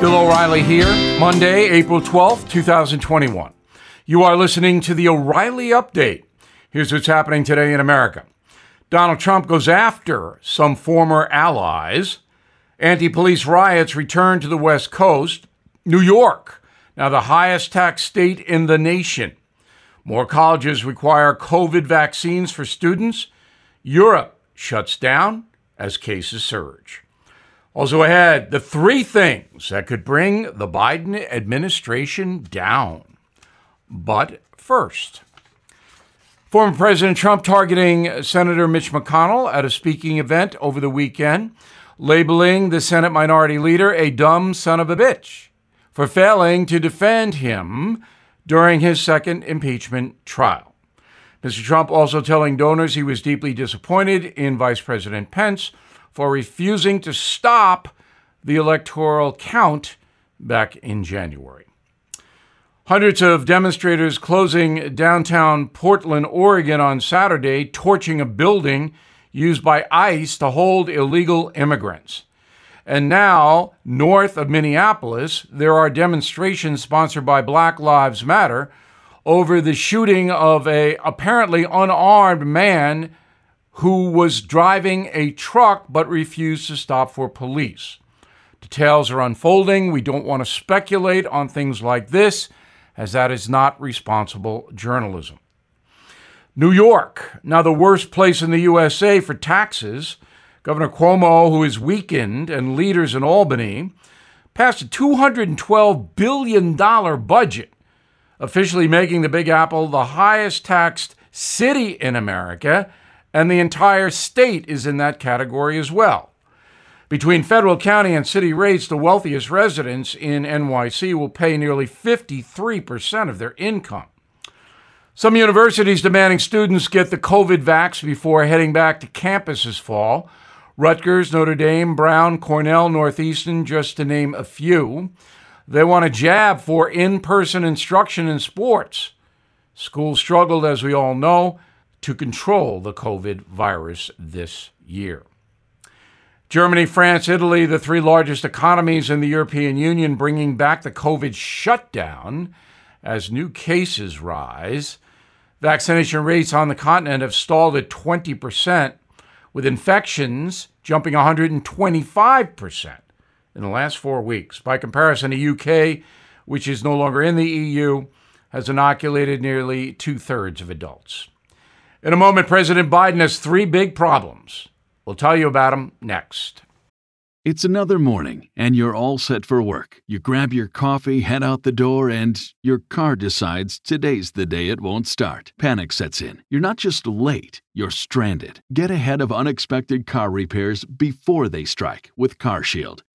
Bill O'Reilly here, Monday, April 12th, 2021. You are listening to the O'Reilly Update. Here's what's happening today in America Donald Trump goes after some former allies. Anti police riots return to the West Coast. New York, now the highest tax state in the nation. More colleges require COVID vaccines for students. Europe shuts down as cases surge. Also ahead, the three things that could bring the Biden administration down. But first, former President Trump targeting Senator Mitch McConnell at a speaking event over the weekend, labeling the Senate Minority Leader a dumb son of a bitch for failing to defend him during his second impeachment trial. Mr. Trump also telling donors he was deeply disappointed in Vice President Pence for refusing to stop the electoral count back in January. Hundreds of demonstrators closing downtown Portland, Oregon on Saturday, torching a building used by ICE to hold illegal immigrants. And now, north of Minneapolis, there are demonstrations sponsored by Black Lives Matter over the shooting of a apparently unarmed man who was driving a truck but refused to stop for police. Details are unfolding. We don't want to speculate on things like this, as that is not responsible journalism. New York, now the worst place in the USA for taxes. Governor Cuomo, who is weakened, and leaders in Albany passed a $212 billion budget, officially making the Big Apple the highest taxed city in America and the entire state is in that category as well. Between federal, county, and city rates, the wealthiest residents in NYC will pay nearly 53% of their income. Some universities demanding students get the COVID vax before heading back to campus this fall. Rutgers, Notre Dame, Brown, Cornell, Northeastern, just to name a few. They want a jab for in person instruction in sports. Schools struggled, as we all know, to control the COVID virus this year. Germany, France, Italy, the three largest economies in the European Union, bringing back the COVID shutdown as new cases rise. Vaccination rates on the continent have stalled at 20%, with infections jumping 125% in the last four weeks. By comparison, the UK, which is no longer in the EU, has inoculated nearly two thirds of adults. In a moment, President Biden has three big problems. We'll tell you about them next. It's another morning, and you're all set for work. You grab your coffee, head out the door, and your car decides today's the day it won't start. Panic sets in. You're not just late, you're stranded. Get ahead of unexpected car repairs before they strike with CarShield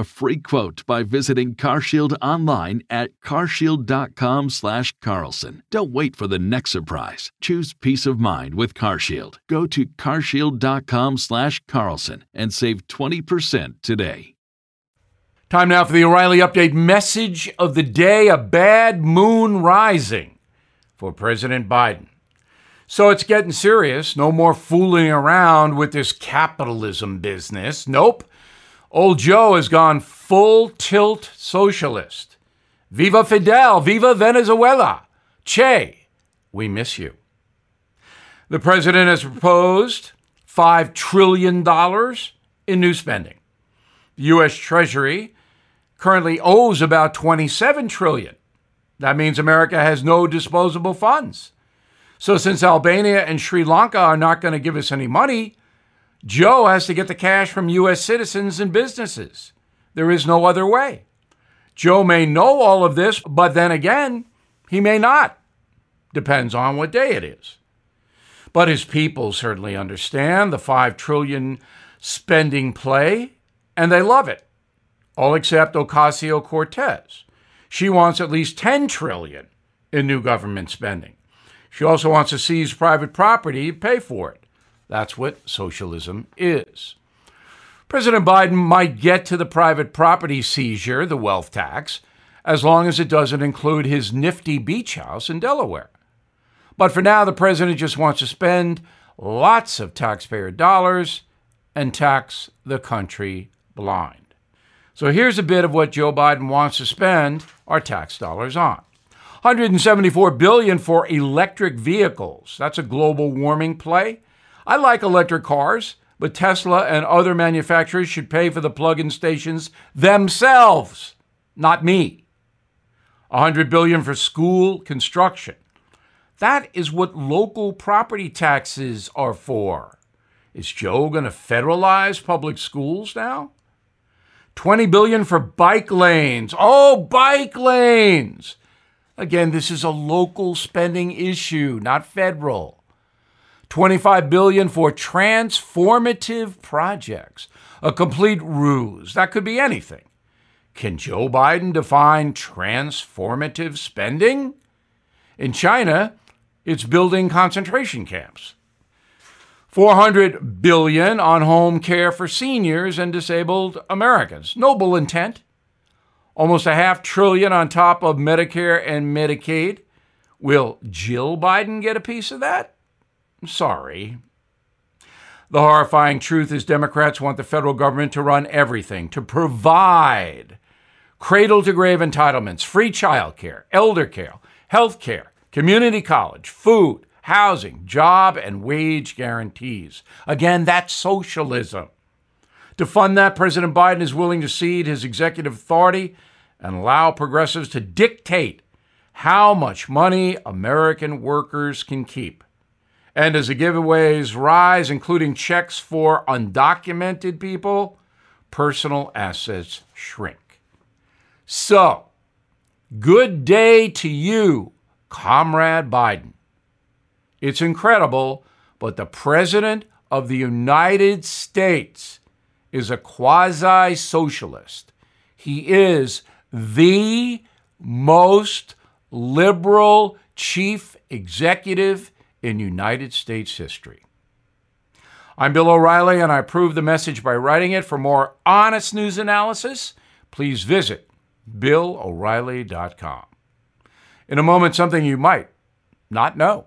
a free quote by visiting CarShield online at carshield.com/carlson. Don't wait for the next surprise. Choose peace of mind with CarShield. Go to carshield.com/carlson and save 20% today. Time now for the O'Reilly update message of the day, a bad moon rising for President Biden. So it's getting serious. No more fooling around with this capitalism business. Nope. Old Joe has gone full tilt socialist. Viva Fidel! Viva Venezuela! Che, we miss you. The president has proposed $5 trillion in new spending. The U.S. Treasury currently owes about 27 trillion. That means America has no disposable funds. So, since Albania and Sri Lanka are not going to give us any money, Joe has to get the cash from U.S. citizens and businesses. There is no other way. Joe may know all of this, but then again, he may not. Depends on what day it is. But his people certainly understand the 5 trillion spending play and they love it. all except Ocasio Cortez. She wants at least 10 trillion in new government spending. She also wants to seize private property to pay for it. That's what socialism is. President Biden might get to the private property seizure, the wealth tax, as long as it doesn't include his nifty beach house in Delaware. But for now, the president just wants to spend lots of taxpayer dollars and tax the country blind. So here's a bit of what Joe Biden wants to spend our tax dollars on. 174 billion for electric vehicles. That's a global warming play. I like electric cars, but Tesla and other manufacturers should pay for the plug-in stations themselves, not me. 100 billion for school construction. That is what local property taxes are for. Is Joe going to federalize public schools now? 20 billion for bike lanes. Oh, bike lanes. Again, this is a local spending issue, not federal. 25 billion for transformative projects. A complete ruse. That could be anything. Can Joe Biden define transformative spending? In China, it's building concentration camps. 400 billion on home care for seniors and disabled Americans. Noble intent almost a half trillion on top of Medicare and Medicaid. Will Jill Biden get a piece of that? Sorry. The horrifying truth is Democrats want the federal government to run everything, to provide cradle to grave entitlements, free child care, elder care, health care, community college, food, housing, job, and wage guarantees. Again, that's socialism. To fund that, President Biden is willing to cede his executive authority and allow progressives to dictate how much money American workers can keep. And as the giveaways rise, including checks for undocumented people, personal assets shrink. So, good day to you, Comrade Biden. It's incredible, but the President of the United States is a quasi socialist. He is the most liberal chief executive in United States history. I'm Bill O'Reilly, and I approve the message by writing it. For more honest news analysis, please visit BillO'Reilly.com. In a moment, something you might not know.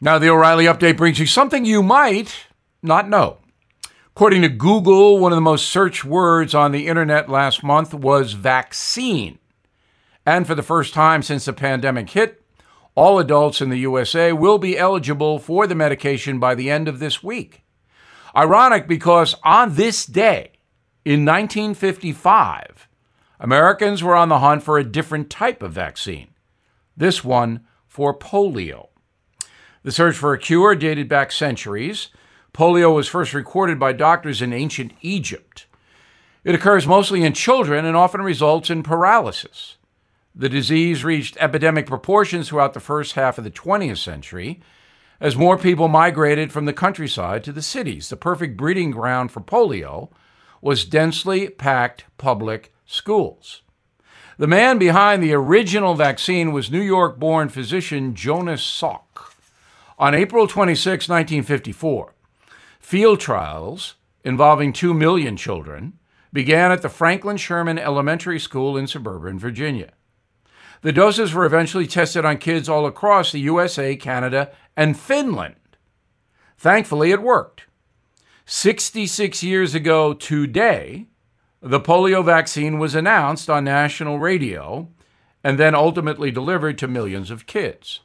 Now, the O'Reilly update brings you something you might not know. According to Google, one of the most searched words on the internet last month was vaccine. And for the first time since the pandemic hit, all adults in the USA will be eligible for the medication by the end of this week. Ironic because on this day, in 1955, Americans were on the hunt for a different type of vaccine. This one for polio. The search for a cure dated back centuries. Polio was first recorded by doctors in ancient Egypt. It occurs mostly in children and often results in paralysis. The disease reached epidemic proportions throughout the first half of the 20th century as more people migrated from the countryside to the cities. The perfect breeding ground for polio was densely packed public schools. The man behind the original vaccine was New York born physician Jonas Salk. On April 26, 1954, field trials involving 2 million children, began at the Franklin Sherman Elementary School in suburban Virginia. The doses were eventually tested on kids all across the USA, Canada, and Finland. Thankfully, it worked. 66 years ago today, the polio vaccine was announced on national radio and then ultimately delivered to millions of kids.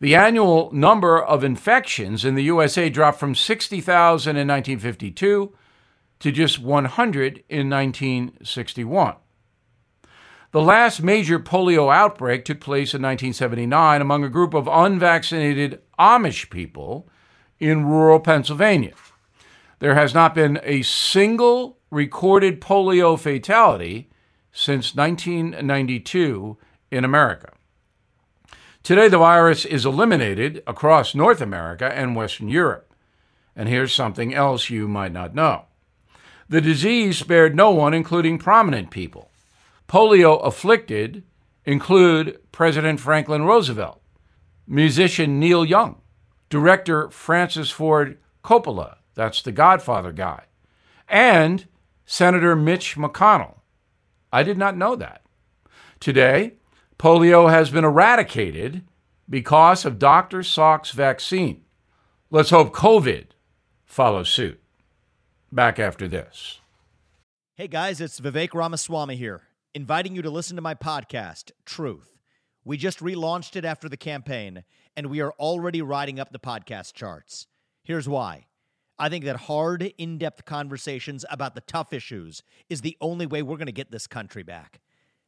The annual number of infections in the USA dropped from 60,000 in 1952 to just 100 in 1961. The last major polio outbreak took place in 1979 among a group of unvaccinated Amish people in rural Pennsylvania. There has not been a single recorded polio fatality since 1992 in America. Today, the virus is eliminated across North America and Western Europe. And here's something else you might not know the disease spared no one, including prominent people polio afflicted include President Franklin Roosevelt, musician Neil Young, director Francis Ford Coppola, that's the Godfather guy, and Senator Mitch McConnell. I did not know that. Today, polio has been eradicated because of Dr. Salk's vaccine. Let's hope COVID follows suit. Back after this. Hey guys, it's Vivek Ramaswamy here inviting you to listen to my podcast, Truth. We just relaunched it after the campaign, and we are already riding up the podcast charts. Here's why. I think that hard, in depth conversations about the tough issues is the only way we're going to get this country back.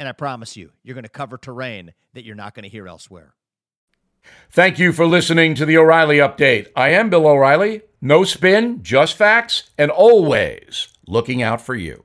And I promise you, you're going to cover terrain that you're not going to hear elsewhere. Thank you for listening to the O'Reilly Update. I am Bill O'Reilly. No spin, just facts, and always looking out for you.